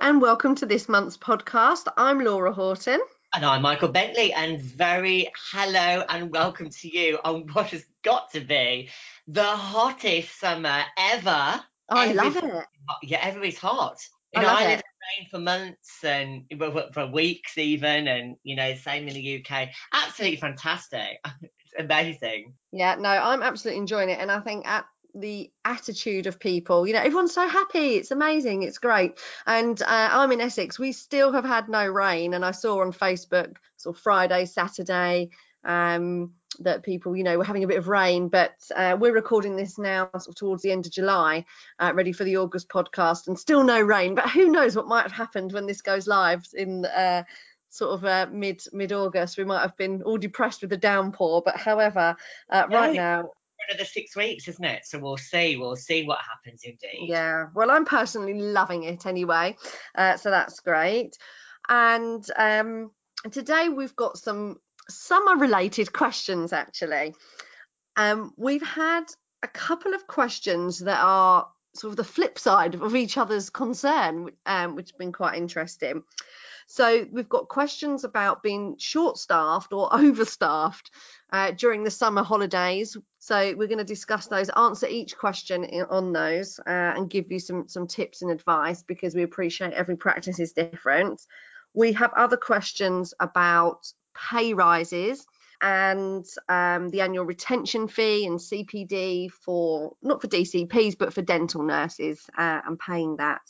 and welcome to this month's podcast. I'm Laura Horton. And I'm Michael Bentley, and very hello and welcome to you on what has got to be the hottest summer ever. Oh, I love it. Yeah, everybody's hot. You I know, I lived in rain for months and for weeks even, and you know, same in the UK. Absolutely fantastic. It's amazing. Yeah, no, I'm absolutely enjoying it, and I think at the attitude of people. You know, everyone's so happy. It's amazing. It's great. And uh, I'm in Essex. We still have had no rain. And I saw on Facebook, sort of Friday, Saturday, um, that people, you know, were having a bit of rain. But uh, we're recording this now sort of towards the end of July, uh, ready for the August podcast, and still no rain. But who knows what might have happened when this goes live in uh, sort of uh, mid mid August. We might have been all depressed with the downpour, but however, uh, right now another six weeks, isn't it? So we'll see. We'll see what happens indeed. Yeah. Well, I'm personally loving it anyway. Uh, so that's great. And um, today we've got some summer related questions actually. Um, we've had a couple of questions that are sort of the flip side of each other's concern, um, which has been quite interesting. So we've got questions about being short-staffed or overstaffed uh, during the summer holidays. So we're going to discuss those, answer each question on those, uh, and give you some some tips and advice because we appreciate every practice is different. We have other questions about pay rises and um, the annual retention fee and CPD for not for DCPs but for dental nurses uh, and paying that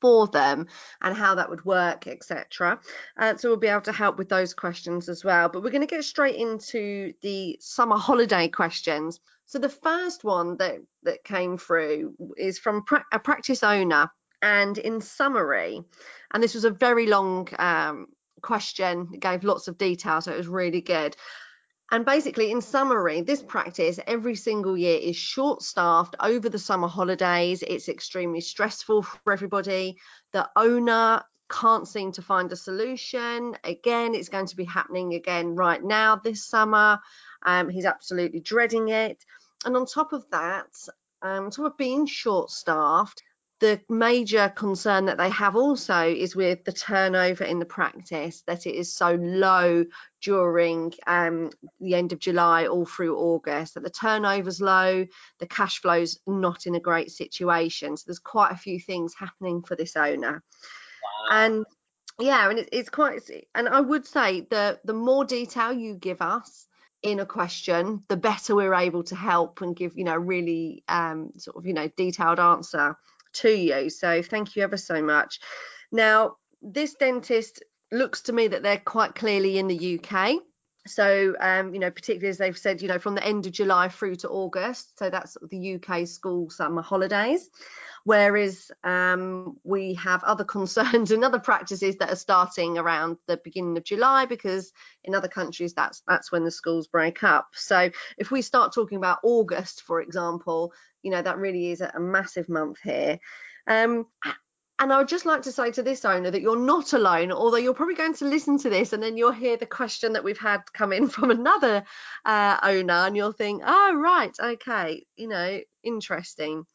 for them and how that would work, etc. Uh, so we'll be able to help with those questions as well. But we're going to get straight into the summer holiday questions. So the first one that that came through is from pra a practice owner, and in summary, and this was a very long um, question. It gave lots of detail, so it was really good. And basically, in summary, this practice every single year is short staffed over the summer holidays. It's extremely stressful for everybody. The owner can't seem to find a solution. Again, it's going to be happening again right now this summer. Um, he's absolutely dreading it. And on top of that, um, on top of being short staffed, the major concern that they have also is with the turnover in the practice that it is so low during um, the end of July all through August that the turnover's low the cash flow's not in a great situation. So there's quite a few things happening for this owner. Wow. and yeah and it, it's quite and I would say the the more detail you give us in a question the better we're able to help and give you know really um, sort of you know detailed answer to you. So thank you ever so much. Now, this dentist looks to me that they're quite clearly in the UK. So, um, you know, particularly as they've said, you know, from the end of July through to August. So that's the UK school summer holidays. Whereas um, we have other concerns and other practices that are starting around the beginning of July because in other countries that's that's when the schools break up. So if we start talking about August, for example, you know, that really is a massive month here. Um, and I would just like to say to this owner that you're not alone, although you're probably going to listen to this and then you'll hear the question that we've had come in from another uh, owner and you'll think, oh, right, okay, you know, interesting.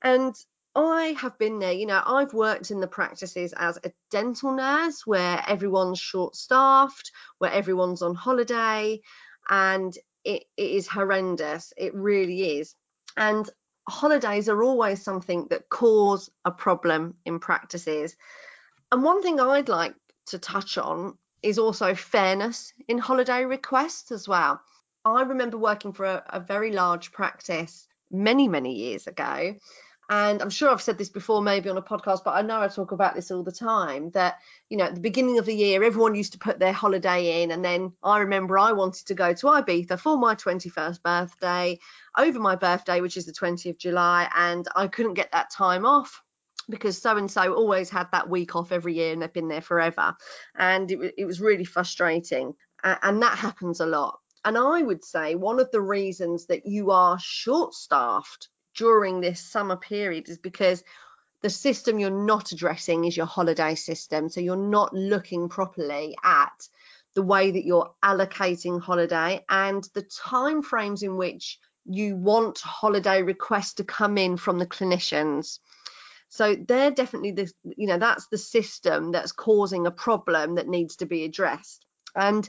And I have been there, you know, I've worked in the practices as a dental nurse where everyone's short staffed, where everyone's on holiday, and it, it is horrendous. It really is. And holidays are always something that cause a problem in practices. And one thing I'd like to touch on is also fairness in holiday requests as well. I remember working for a, a very large practice many, many years ago and I'm sure I've said this before, maybe on a podcast, but I know I talk about this all the time that, you know, at the beginning of the year, everyone used to put their holiday in. And then I remember I wanted to go to Ibiza for my 21st birthday over my birthday, which is the 20th of July. And I couldn't get that time off because so and so always had that week off every year and they've been there forever. And it, it was really frustrating. And that happens a lot. And I would say one of the reasons that you are short staffed during this summer period is because the system you're not addressing is your holiday system. So you're not looking properly at the way that you're allocating holiday and the time frames in which you want holiday requests to come in from the clinicians. So they're definitely this, you know, that's the system that's causing a problem that needs to be addressed. And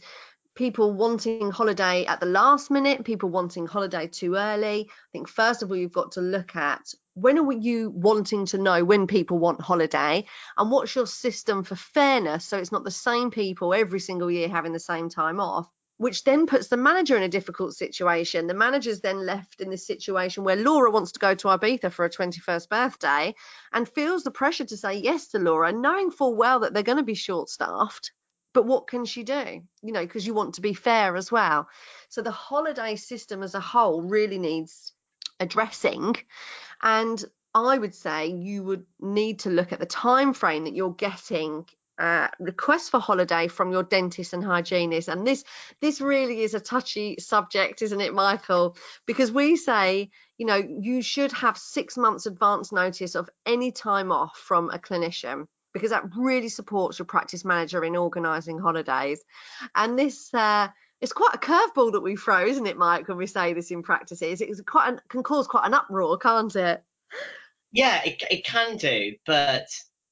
people wanting holiday at the last minute, people wanting holiday too early. I think first of all, you've got to look at when are you wanting to know when people want holiday and what's your system for fairness so it's not the same people every single year having the same time off which then puts the manager in a difficult situation. The manager's then left in this situation where Laura wants to go to Ibiza for her 21st birthday and feels the pressure to say yes to Laura, knowing full well that they're going to be short staffed. But what can she do? You know, because you want to be fair as well. So the holiday system as a whole really needs addressing. And I would say you would need to look at the time frame that you're getting uh, requests for holiday from your dentist and hygienist and this this really is a touchy subject isn't it michael because we say you know you should have six months advance notice of any time off from a clinician because that really supports your practice manager in organising holidays. And this uh, it's quite a curveball that we throw isn't it mike when we say this in practices? It quite an, can cause quite an uproar can't it? Yeah it, it can do but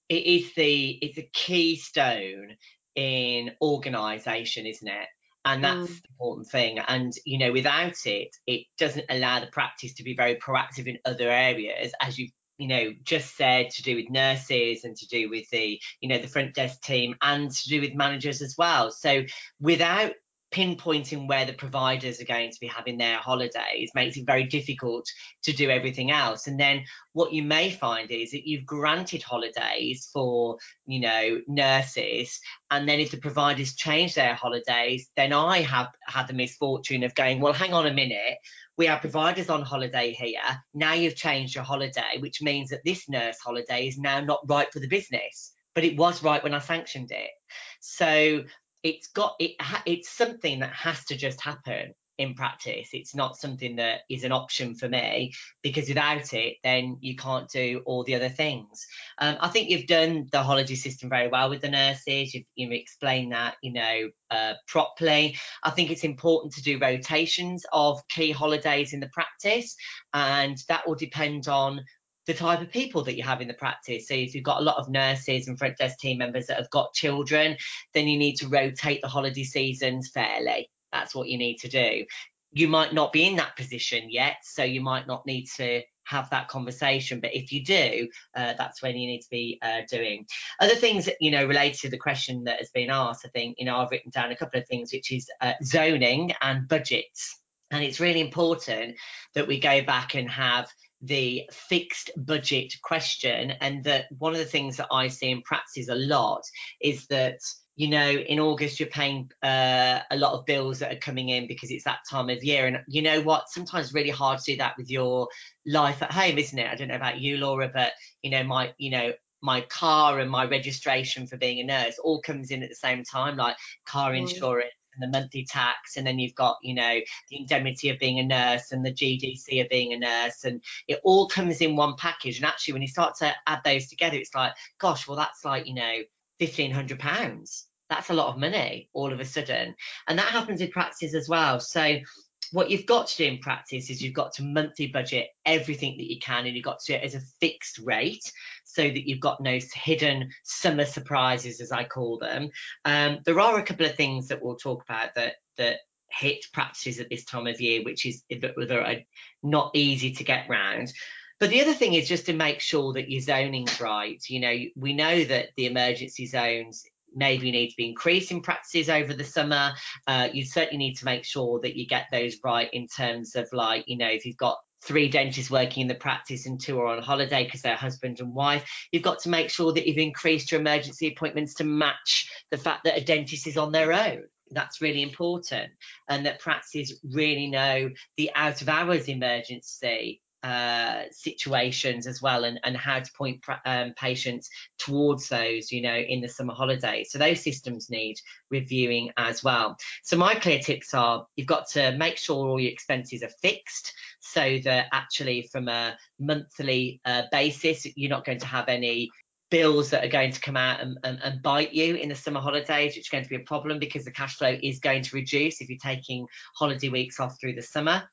it is the it's a keystone in organization isn't it? And that's mm. the important thing. And you know without it it doesn't allow the practice to be very proactive in other areas as you you know just said to do with nurses and to do with the you know the front desk team and to do with managers as well. So without pinpointing where the providers are going to be having their holidays makes it very difficult to do everything else. And then what you may find is that you've granted holidays for you know nurses and then if the providers change their holidays then i have had the misfortune of going well hang on a minute we have providers on holiday here. Now you've changed your holiday which means that this nurse holiday is now not right for the business. But it was right when i sanctioned it. So it's got it it's something that has to just happen in practice it's not something that is an option for me because without it then you can't do all the other things um, i think you've done the holiday system very well with the nurses you've, you've explained that you know uh, properly i think it's important to do rotations of key holidays in the practice and that will depend on the type of people that you have in the practice. So if you've got a lot of nurses and front desk team members that have got children, then you need to rotate the holiday seasons fairly. That's what you need to do. You might not be in that position yet, so you might not need to have that conversation. But if you do, uh, that's when you need to be uh, doing other things. You know, related to the question that has been asked. I think you know I've written down a couple of things, which is uh, zoning and budgets. And it's really important that we go back and have the fixed budget question and that one of the things that I see in practice a lot is that you know in August you're paying uh, a lot of bills that are coming in because it's that time of year. And you know what? Sometimes really hard to do that with your life at home isn't it? I don't know about you Laura but you know my you know my car and my registration for being a nurse all comes in at the same time like car mm. insurance and the monthly tax, and then you've got, you know, the indemnity of being a nurse and the GDC of being a nurse, and it all comes in one package. And actually, when you start to add those together, it's like, gosh, well, that's like, you know, fifteen hundred pounds. That's a lot of money all of a sudden, and that happens in practice as well. So what you've got to do in practice is you've got to monthly budget everything that you can and you've got to do it as a fixed rate so that you've got no hidden summer surprises as i call them um, there are a couple of things that we'll talk about that that hit practices at this time of year which is that are not easy to get round but the other thing is just to make sure that your zoning's right you know we know that the emergency zones maybe need to be increasing practices over the summer. Uh, you certainly need to make sure that you get those right in terms of like, you know, if you've got three dentists working in the practice and two are on holiday because they're husband and wife, you've got to make sure that you've increased your emergency appointments to match the fact that a dentist is on their own. That's really important, and that practices really know the out of hours emergency uh, situations as well and, and how to point um, patients towards those, you know, in the summer holidays. So those systems need reviewing as well. So my clear tips are you've got to make sure all your expenses are fixed so that actually from a monthly uh, basis, you're not going to have any bills that are going to come out and, and, and, bite you in the summer holidays, which is going to be a problem because the cash flow is going to reduce if you're taking holiday weeks off through the summer.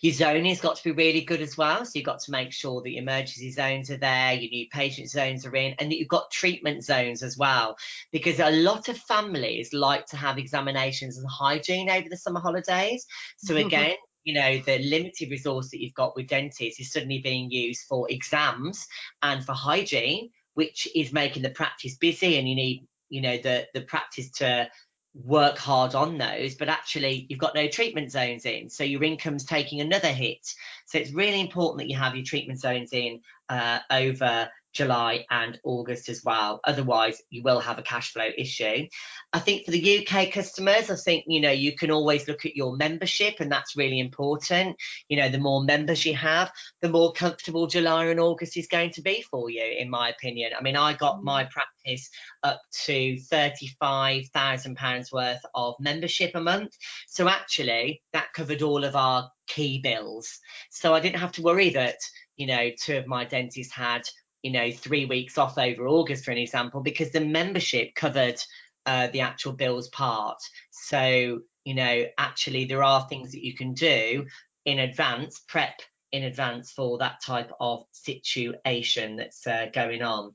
Your zoning's got to be really good as well. So you've got to make sure that your emergency zones are there, your new patient zones are in, and that you've got treatment zones as well. Because a lot of families like to have examinations and hygiene over the summer holidays. So mm-hmm. again, you know, the limited resource that you've got with dentists is suddenly being used for exams and for hygiene, which is making the practice busy and you need, you know, the, the practice to work hard on those, but actually you've got no treatment zones in. So your income's taking another hit. So it's really important that you have your treatment zones in uh, over July and August as well. Otherwise, you will have a cash flow issue. I think for the UK customers, I think, you know, you can always look at your membership and that's really important. You know, the more members you have, the more comfortable July and August is going to be for you, in my opinion. I mean, I got my mm. practice up to £35,000 worth of membership a month. So actually, that covered all of our key bills. So I didn't have to worry that, you know, two of my dentists had you know, three weeks off over August, for an example, because the membership covered uh, the actual bills part. So, you know, actually there are things that you can do in advance, prep in advance for that type of situation that's uh, going on.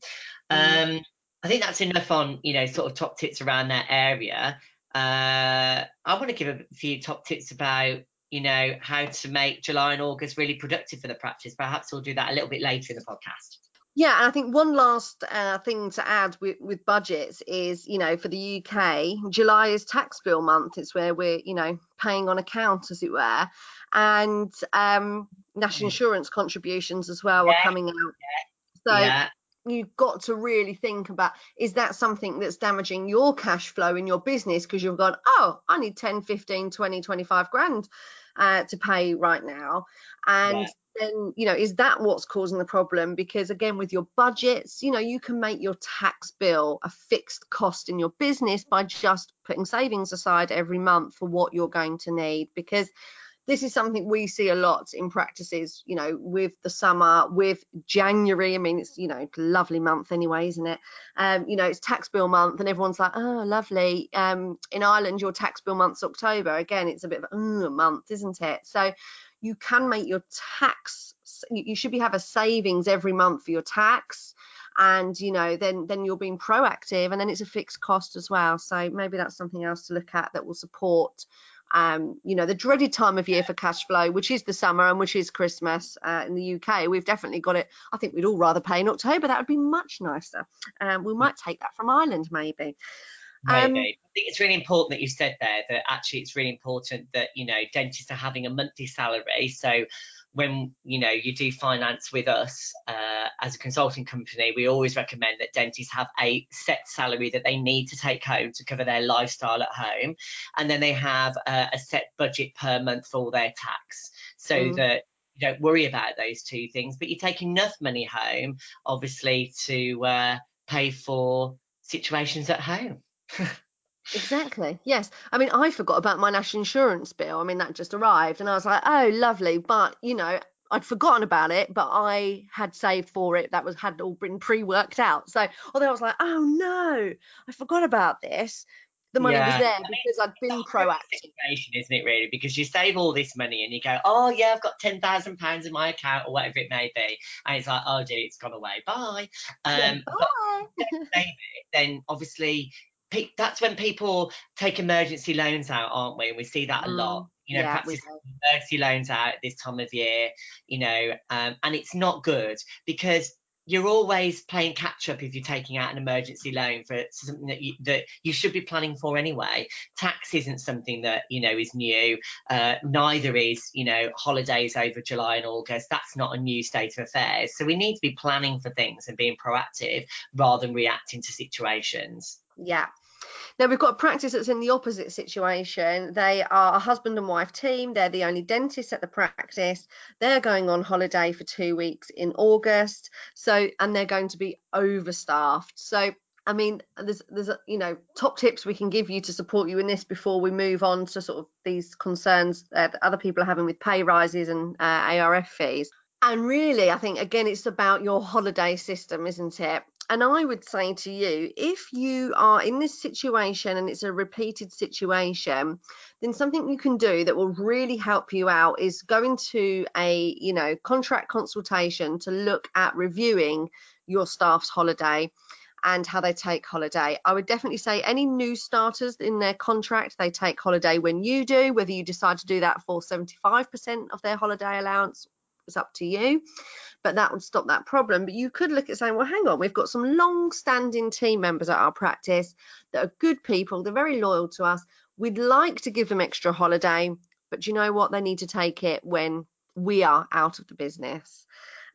Um, I think that's enough on, you know, sort of top tips around that area. Uh, I want to give a few top tips about, you know, how to make July and August really productive for the practice. Perhaps we'll do that a little bit later in the podcast. Yeah, and I think one last uh, thing to add with, with budgets is, you know, for the UK, July is tax bill month. It's where we're, you know, paying on account, as it were, and um, national mm. insurance contributions as well yeah. are coming out. So yeah. you've got to really think about is that something that's damaging your cash flow in your business because you've gone, oh, I need 10, 15, 20, 25 grand uh, to pay right now, and yeah then you know is that what's causing the problem? Because again with your budgets you know you can make your tax bill a fixed cost in your business by just putting savings aside every month for what you're going to need. Because this is something we see a lot in practices you know with the summer with january. I mean it's you know lovely month anyway isn't it? Um you know it's tax bill month and everyone's like oh lovely. Um in ireland your tax bill month's october. Again it's a bit of a month isn't it? So you can make your tax you should be have a savings every month for your tax and you know then then you're being proactive and then it's a fixed cost as well. So maybe that's something else to look at that will support um, you know the dreaded time of year for cash flow which is the summer and which is christmas uh, in the uk we've definitely got it. I think we'd all rather pay in october. That would be much nicer. Um, we might take that from ireland maybe. Maybe. Um, I think it's really important that you said there that actually it's really important that you know dentists are having a monthly salary. So when you know you do finance with us uh, as a consulting company, we always recommend that dentists have a set salary that they need to take home to cover their lifestyle at home, and then they have a, a set budget per month for all their tax, so mm. that you don't worry about those two things, but you take enough money home, obviously, to uh, pay for situations at home exactly. Yes. I mean, I forgot about my national insurance bill. I mean, that just arrived, and I was like, oh, lovely. But you know, I'd forgotten about it, but I had saved for it. That was had all been pre-worked out. So although I was like, oh no, I forgot about this. The money yeah. was there because I'd been proactive. Situation, isn't it really? Because you save all this money and you go, oh yeah, I've got ten thousand pounds in my account or whatever it may be, and it's like, oh gee, it's gone away, bye. Um, yeah, bye. But then obviously that's when people take emergency loans out, aren't we? And we see that a lot. Mm, you know, yeah, perhaps emergency loans out this time of year, you know, um, and it's not good because you're always playing catch up if you're taking out an emergency loan for something that you that you should be planning for anyway. Tax isn't something that you know is new. Uh, neither is you know holidays over July and August. That's not a new state of affairs. So we need to be planning for things and being proactive rather than reacting to situations. Yeah. Now we've got a practice that's in the opposite situation. They are a husband and wife team. They're the only dentist at the practice. They're going on holiday for two weeks in August. So, and they're going to be overstaffed. So, I mean, there's, there's, you know, top tips we can give you to support you in this before we move on to sort of these concerns that other people are having with pay rises and uh, ARF fees. And really, I think again, it's about your holiday system, isn't it? And I would say to you, if you are in this situation and it's a repeated situation, then something you can do that will really help you out is go into a, you know, contract consultation to look at reviewing your staff's holiday and how they take holiday. I would definitely say any new starters in their contract, they take holiday when you do, whether you decide to do that for 75% of their holiday allowance, is up to you but that would stop that problem. But you could look at saying, well, hang on, we've got some long standing team members at our practice that are good people, they're very loyal to us. We'd like to give them extra holiday, but you know what? They need to take it when we are out of the business.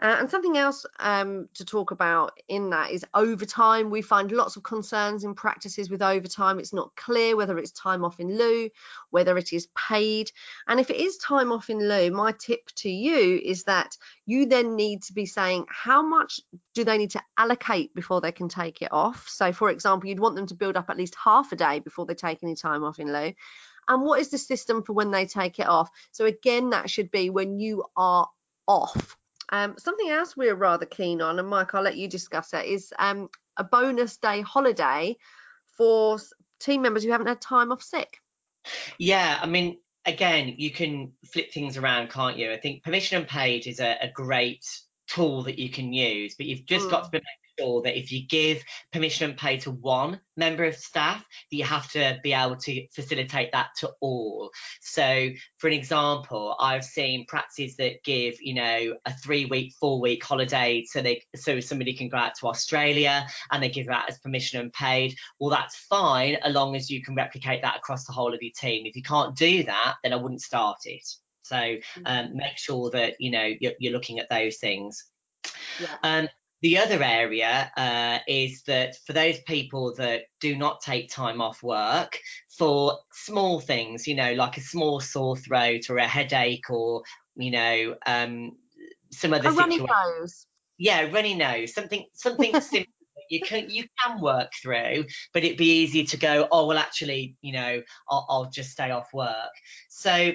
Uh, and something else um, to talk about in that is overtime. We find lots of concerns in practices with overtime. It's not clear whether it's time off in lieu, whether it is paid. And if it is time off in lieu, my tip to you is that you then need to be saying how much do they need to allocate before they can take it off. So, for example, you'd want them to build up at least half a day before they take any time off in lieu and what is the system for when they take it off so again that should be when you are off um, something else we're rather keen on, and Mike, I'll let you discuss it, is um, a bonus day holiday for team members who haven't had time off sick. Yeah, I mean, again, you can flip things around, can't you? I think permission unpaid is a, a great tool that you can use, but you've just mm. got to be sure that if you give permission and pay to one member of staff, that you have to be able to facilitate that to all. So, for an example, I've seen practices that give, you know, a three-week, four-week holiday, so they so somebody can go out to Australia and they give that as permission and paid. Well, that's fine, as long as you can replicate that across the whole of your team. If you can't do that, then I wouldn't start it. So um, mm-hmm. make sure that you know you're, you're looking at those things. Yeah. Um, the other area uh, is that for those people that do not take time off work for small things, you know, like a small sore throat or a headache or, you know, um, some other a runny nose. Yeah, runny nose, something something simple you can you can work through but it'd be easy to go oh well actually you know I'll, I'll just stay off work so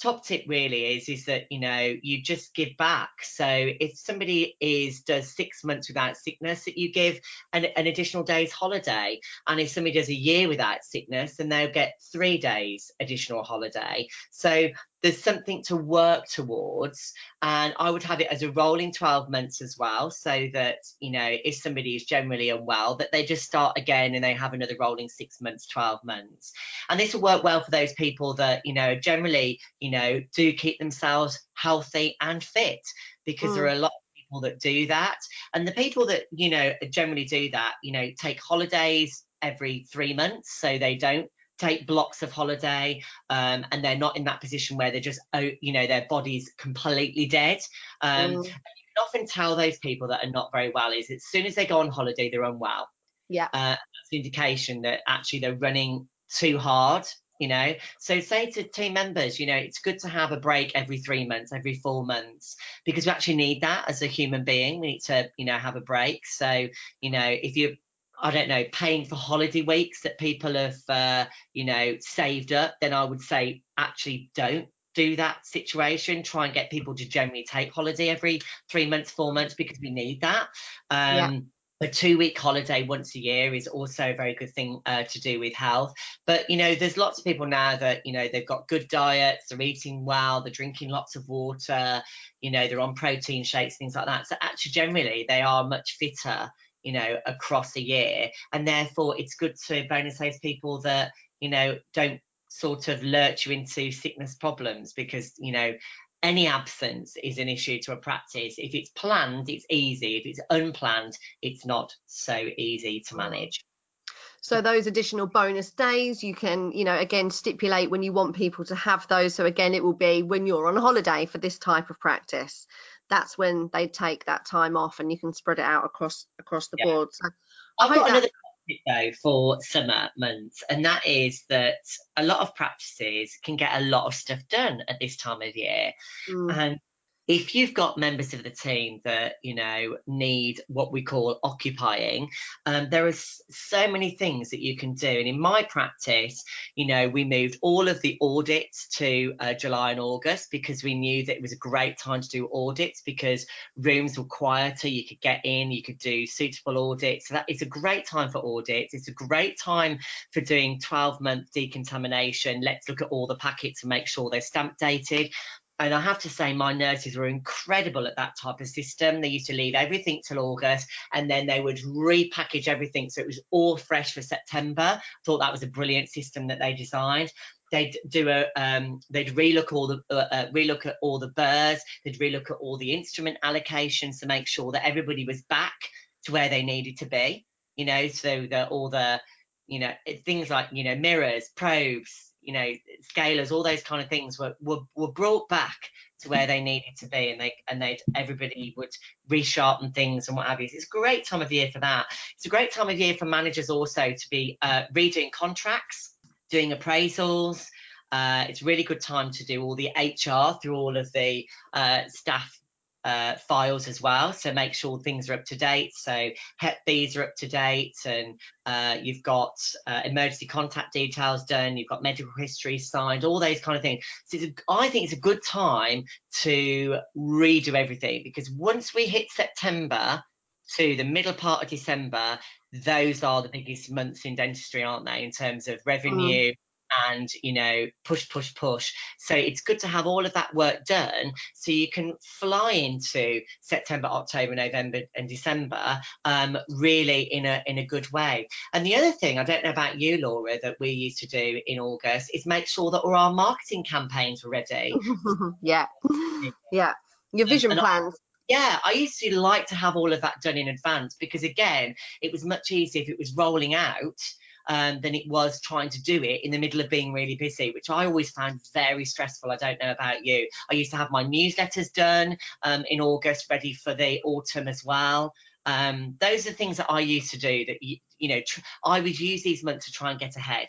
top tip really is is that you know you just give back. So if somebody is does six months without sickness that you give an, an additional day's holiday and if somebody does a year without sickness then they'll get three days additional holiday. So there's something to work towards and i would have it as a rolling 12 months as well so that you know if somebody is generally unwell that they just start again and they have another rolling six months 12 months and this will work well for those people that you know generally you know do keep themselves healthy and fit because mm. there are a lot of people that do that and the people that you know generally do that you know take holidays every three months so they don't take blocks of holiday um, and they're not in that position where they're just oh, you know their body's completely dead. Um, mm. you can often tell those people that are not very well is as soon as they go on holiday they're unwell. Yeah. Uh, that's an indication that actually they're running too hard you know. So say to team members you know it's good to have a break every three months every four months because we actually need that as a human being. We need to you know have a break. So you know if you I don't know, paying for holiday weeks that people have, uh, you know, saved up, then I would say actually don't do that situation. Try and get people to generally take holiday every three months, four months, because we need that. Um, yeah. A two week holiday once a year is also a very good thing uh, to do with health. But, you know, there's lots of people now that, you know, they've got good diets, they're eating well, they're drinking lots of water, you know, they're on protein shakes, things like that. So, actually, generally, they are much fitter you know, across a year. And therefore, it's good to bonus those people that, you know, don't sort of lurch you into sickness problems because, you know, any absence is an issue to a practice. If it's planned, it's easy. If it's unplanned, it's not so easy to mm. manage. So those additional bonus days, you can, you know, again stipulate when you want people to have those. So again, it will be when you're on holiday for this type of practice that's when they take that time off and you can spread it out across across the yeah. board. So I've got that... another tip though for summer months, and that is that a lot of practices can get a lot of stuff done at this time of year. Mm. And if you've got members of the team that you know need what we call occupying um, there are so many things that you can do. And in my practice you know we moved all of the audits to uh, july and august because we knew that it was a great time to do audits because rooms were quieter. You could get in you could do suitable audits. So that is a great time for audits. It's a great time for doing 12 month decontamination. Let's look at all the packets and make sure they're stamp dated and I have to say, my nurses were incredible at that type of system. They used to leave everything till August and then they would repackage everything so it was all fresh for September. I thought that was a brilliant system that they designed. They'd do a, um, they'd relook all the, uh, uh, relook at all the burrs. They'd relook at all the instrument allocations to make sure that everybody was back to where they needed to be. You know, so that all the, you know, things like you know mirrors, probes, you know scalers all those kind of things were, were were brought back to where they needed to be and they and they everybody would resharpen things and what have you. It's a great time of year for that. It's a great time of year for managers also to be uh, redoing contracts doing appraisals. Uh, it's a really good time to do all the HR through all of the uh, staff uh, files as well. So make sure things are up to date. So Hep Bs are up to date, and uh, you've got uh, emergency contact details done. You've got medical history signed, all those kind of things. So a, I think it's a good time to redo everything because once we hit September to the middle part of December, those are the biggest months in dentistry, aren't they, in terms of revenue, mm and you know push push push. So it's good to have all of that work done so you can fly into september october november and december um, really in a in a good way. And the other thing i don't know about you laura that we used to do in august is make sure that all our marketing campaigns were ready. Yeah. Yeah. Your vision and, plans. Yeah, I used to like to have all of that done in advance because again, it was much easier if it was rolling out um, than it was trying to do it in the middle of being really busy, which I always found very stressful. I don't know about you. I used to have my newsletters done um, in August, ready for the autumn as well. Um, those are things that I used to do that, you, you know, I would use these months to try and get ahead.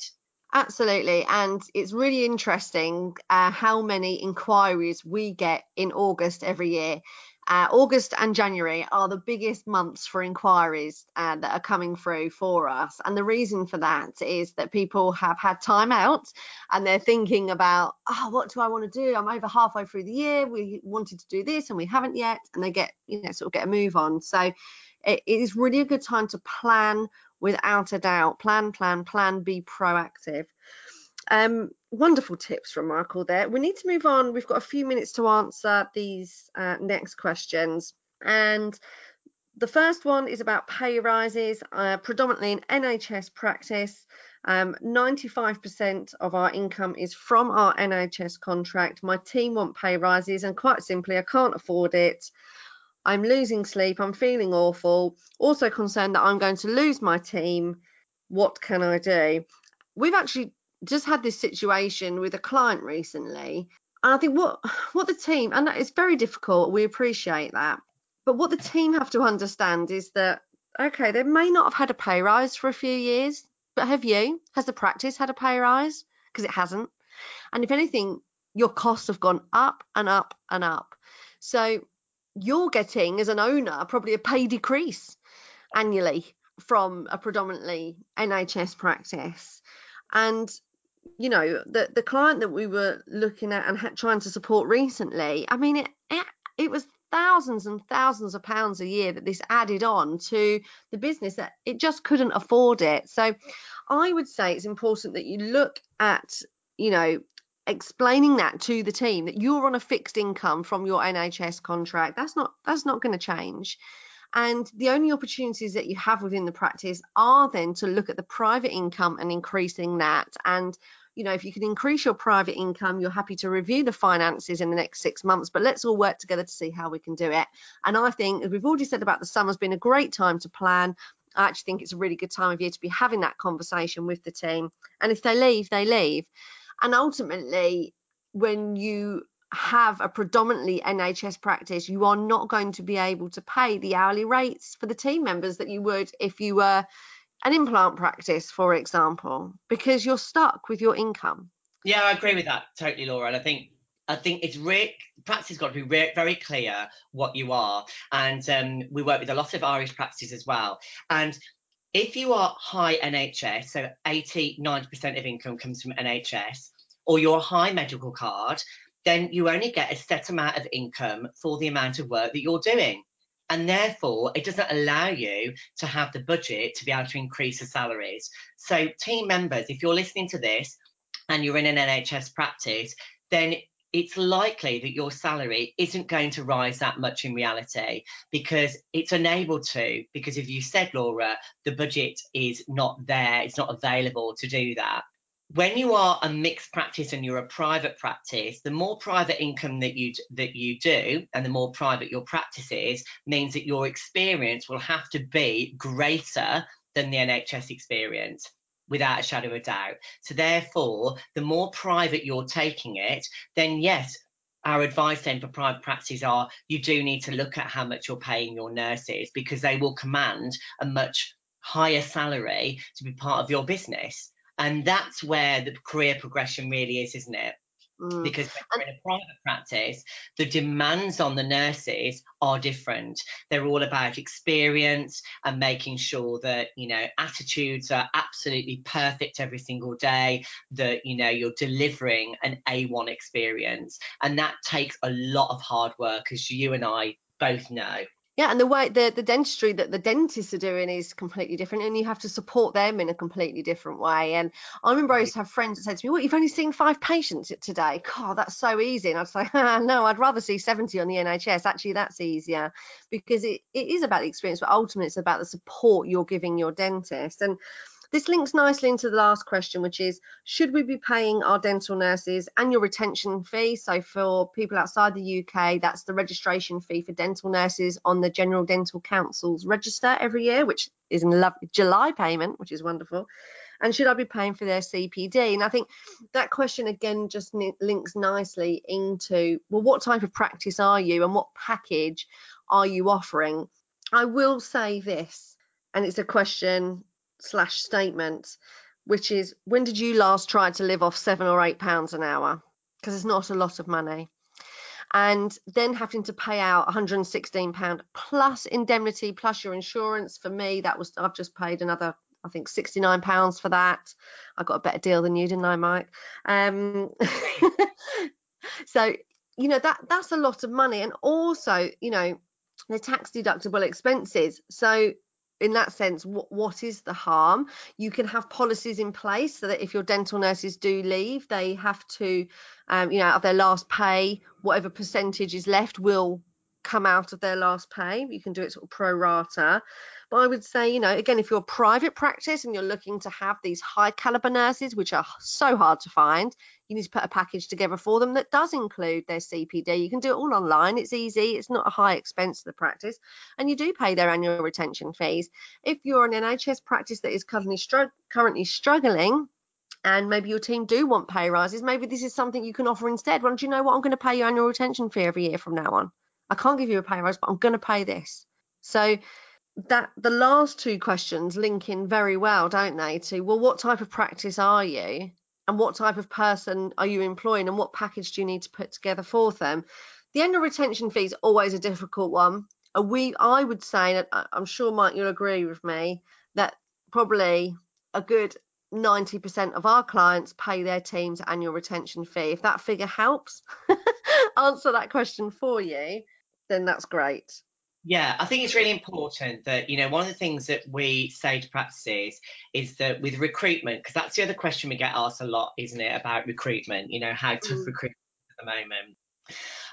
Absolutely. And it's really interesting uh, how many inquiries we get in August every year. Uh, August and January are the biggest months for inquiries uh, that are coming through for us. And the reason for that is that people have had time out and they're thinking about, oh, what do I want to do? I'm over halfway through the year. We wanted to do this and we haven't yet. And they get, you know, sort of get a move on. So it, it is really a good time to plan without a doubt. Plan, plan, plan, be proactive. Um, wonderful tips from Michael there. We need to move on. We've got a few minutes to answer these uh, next questions. And the first one is about pay rises, uh, predominantly in NHS practice. 95% um, of our income is from our NHS contract. My team want pay rises, and quite simply, I can't afford it. I'm losing sleep. I'm feeling awful. Also concerned that I'm going to lose my team. What can I do? We've actually just had this situation with a client recently and i think what what the team and it's very difficult we appreciate that but what the team have to understand is that okay they may not have had a pay rise for a few years but have you? Has the practice had a pay rise? Because it hasn't. And if anything your costs have gone up and up and up. So you're getting as an owner probably a pay decrease annually from a predominantly nhs practice. And you know the the client that we were looking at and had, trying to support recently i mean it, it it was thousands and thousands of pounds a year that this added on to the business that it just couldn't afford it. So i would say it's important that you look at you know explaining that to the team that you're on a fixed income from your nhs contract. That's not that's not going to change. And the only opportunities that you have within the practice are then to look at the private income and increasing that. And, you know, if you can increase your private income, you're happy to review the finances in the next six months, but let's all work together to see how we can do it. And I think, as we've already said about the summer's been a great time to plan. I actually think it's a really good time of year to be having that conversation with the team. And if they leave, they leave. And ultimately, when you have a predominantly NHS practice, you are not going to be able to pay the hourly rates for the team members that you would if you were an implant practice, for example, because you're stuck with your income. Yeah, I agree with that totally, Laura. And I think I think it's re- practice got to be re- very clear what you are. And um, we work with a lot of Irish practices as well. And if you are high NHS, so 80, 90% of income comes from NHS, or you're high medical card, then you only get a set amount of income for the amount of work that you're doing. And therefore, it doesn't allow you to have the budget to be able to increase the salaries. So, team members, if you're listening to this and you're in an NHS practice, then it's likely that your salary isn't going to rise that much in reality because it's unable to. Because if you said, Laura, the budget is not there, it's not available to do that. When you are a mixed practice and you're a private practice, the more private income that you that you do, and the more private your practice is, means that your experience will have to be greater than the NHS experience without a shadow of doubt. So therefore, the more private you're taking it, then yes, our advice then for private practices are you do need to look at how much you're paying your nurses because they will command a much higher salary to be part of your business. And that's where the career progression really is, isn't it? Mm. Because in a private practice, the demands on the nurses are different. They're all about experience and making sure that, you know, attitudes are absolutely perfect every single day, that, you know, you're delivering an A1 experience. And that takes a lot of hard work, as you and I both know. Yeah, and the way the, the dentistry that the dentists are doing is completely different, and you have to support them in a completely different way. And I remember I used to have friends that said to me, "Well, you've only seen five patients today. God, that's so easy." And I'd say, ah, "No, I'd rather see 70 on the NHS. Actually, that's easier because it, it is about the experience, but ultimately it's about the support you're giving your dentist." And this links nicely into the last question, which is should we be paying our dental nurses annual retention fee? So for people outside the UK, that's the registration fee for dental nurses on the General Dental Council's register every year, which is in July payment, which is wonderful. And should I be paying for their CPD? And I think that question again just links nicely into well, what type of practice are you and what package are you offering? I will say this, and it's a question slash statement, which is when did you last try to live off seven or eight pounds an hour? Because it's not a lot of money. And then having to pay out 116 pound plus indemnity plus your insurance. For me, that was I've just paid another I think 69 pounds for that. I got a better deal than you, didn't I, Mike? Um, so you know that that's a lot of money, and also you know the tax deductible expenses. So in that sense, what, what is the harm? You can have policies in place so that if your dental nurses do leave, they have to, um, you know, of their last pay, whatever percentage is left will come out of their last pay. You can do it sort of pro rata. But I would say, you know, again, if you're a private practice and you're looking to have these high caliber nurses, which are so hard to find, you need to put a package together for them that does include their CPD. You can do it all online. It's easy. It's not a high expense to the practice, and you do pay their annual retention fees. If you're an NHS practice that is currently, currently struggling, and maybe your team do want pay rises, maybe this is something you can offer instead. Well, do you know what? I'm going to pay your annual retention fee every year from now on. I can't give you a pay rise, but I'm going to pay this. So that the last two questions link in very well, don't they? To well, what type of practice are you, and what type of person are you employing, and what package do you need to put together for them? The annual retention fee is always a difficult one. We, I would say that I'm sure Mike, you'll agree with me that probably a good 90% of our clients pay their team's annual retention fee. If that figure helps answer that question for you, then that's great. Yeah, I think it's really important that, you know, one of the things that we say to practices is that with recruitment, because that's the other question we get asked a lot, isn't it, about recruitment, you know, how to mm. recruit at the moment.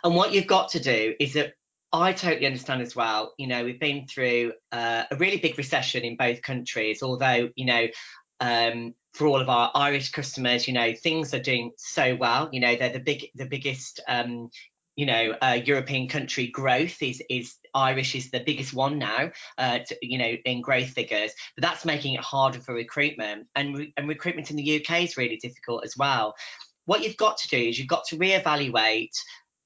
And what you've got to do is that I totally understand as well. You know, we've been through uh, a really big recession in both countries, although, you know, um, for all of our Irish customers, you know, things are doing so well. You know, they're the big, the biggest um, you know, uh, European country growth is is Irish is the biggest one now, uh, to, you know, in growth figures. But that's making it harder for recruitment, and re- and recruitment in the UK is really difficult as well. What you've got to do is you've got to reevaluate.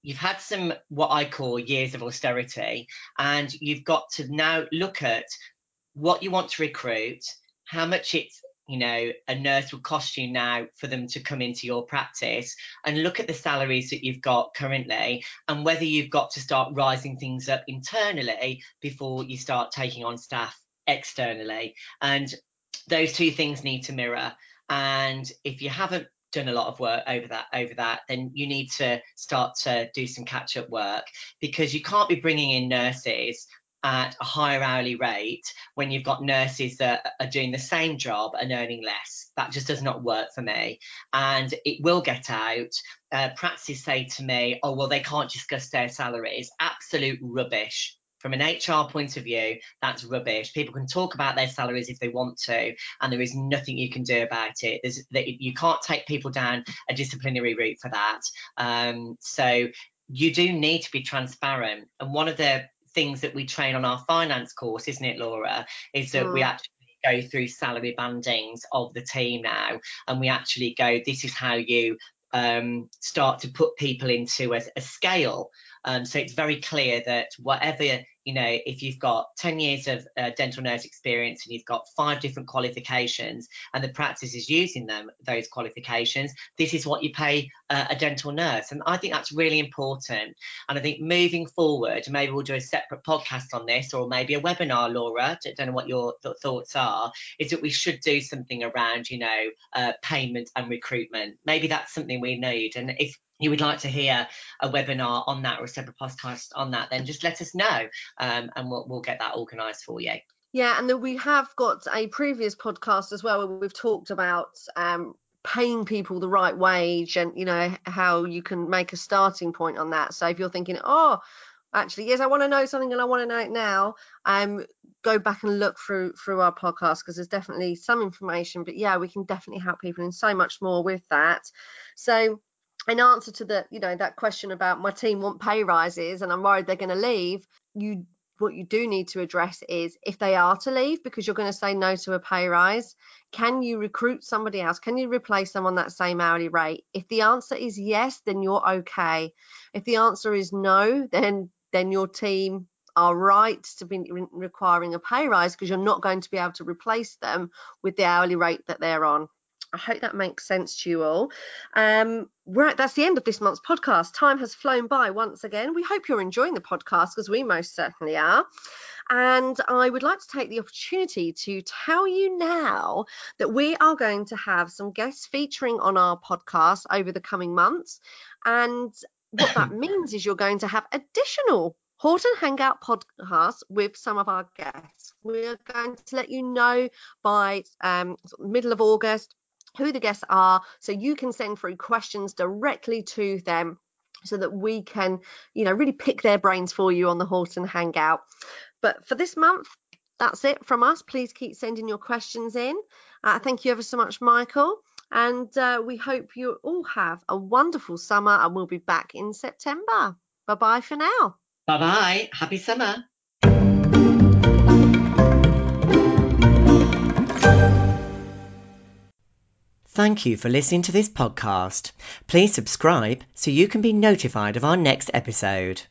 You've had some what I call years of austerity, and you've got to now look at what you want to recruit, how much it's you know a nurse would cost you now for them to come into your practice and look at the salaries that you've got currently and whether you've got to start rising things up internally before you start taking on staff externally. And those two things need to mirror. And if you haven't done a lot of work over that over that then you need to start to do some catch up work because you can't be bringing in nurses at a higher hourly rate when you've got nurses that are doing the same job and earning less. That just does not work for me. And it will get out. Uh, practices say to me, oh, well, they can't discuss their salaries. Absolute rubbish. From an HR point of view, that's rubbish. People can talk about their salaries if they want to, and there is nothing you can do about it. There's, you can't take people down a disciplinary route for that. Um, so you do need to be transparent. And one of the things that we train on our finance course, isn't it, Laura? Is that mm. we actually go through salary bandings of the team now, and we actually go, this is how you um, start to put people into a, a scale. Um, so it's very clear that whatever you know, if you've got 10 years of uh, dental nurse experience and you've got five different qualifications and the practice is using them, those qualifications, this is what you pay uh, a dental nurse. And I think that's really important. And I think moving forward, maybe we'll do a separate podcast on this or maybe a webinar, Laura. I don't know what your th- thoughts are, is that we should do something around, you know, uh, payment and recruitment. Maybe that's something we need. And if you would like to hear a webinar on that or a separate podcast on that, then just let us know um, and we'll, we'll get that organised for you. Yeah, and then we have got a previous podcast as well where we've talked about um, paying people the right wage and you know how you can make a starting point on that. So if you're thinking, oh, actually, yes, I want to know something and I want to know it now, um, go back and look through through our podcast because there's definitely some information. But yeah, we can definitely help people and so much more with that. So in answer to the you know that question about my team want pay rises and i'm worried they're going to leave you what you do need to address is if they are to leave because you're going to say no to a pay rise can you recruit somebody else? Can you replace them on that same hourly rate? If the answer is yes then you're okay. If the answer is no then then your team are right to be requiring a pay rise because you're not going to be able to replace them with the hourly rate that they're on I hope that makes sense to you all. Um, right, that's the end of this month's podcast. Time has flown by once again. We hope you're enjoying the podcast because we most certainly are. And I would like to take the opportunity to tell you now that we are going to have some guests featuring on our podcast over the coming months. And what that means is you're going to have additional Horton Hangout podcast with some of our guests. We are going to let you know by um, middle of August who the guests are so you can send through questions directly to them so that we can you know really pick their brains for you on the Horton Hangout. But for this month, that's it from us. Please keep sending your questions in. Uh, thank you ever so much, Michael. And uh, we hope you all have a wonderful summer and we'll be back in September. Bye bye for now. Bye bye. Happy summer. Thank you for listening to this podcast. Please subscribe so you can be notified of our next episode.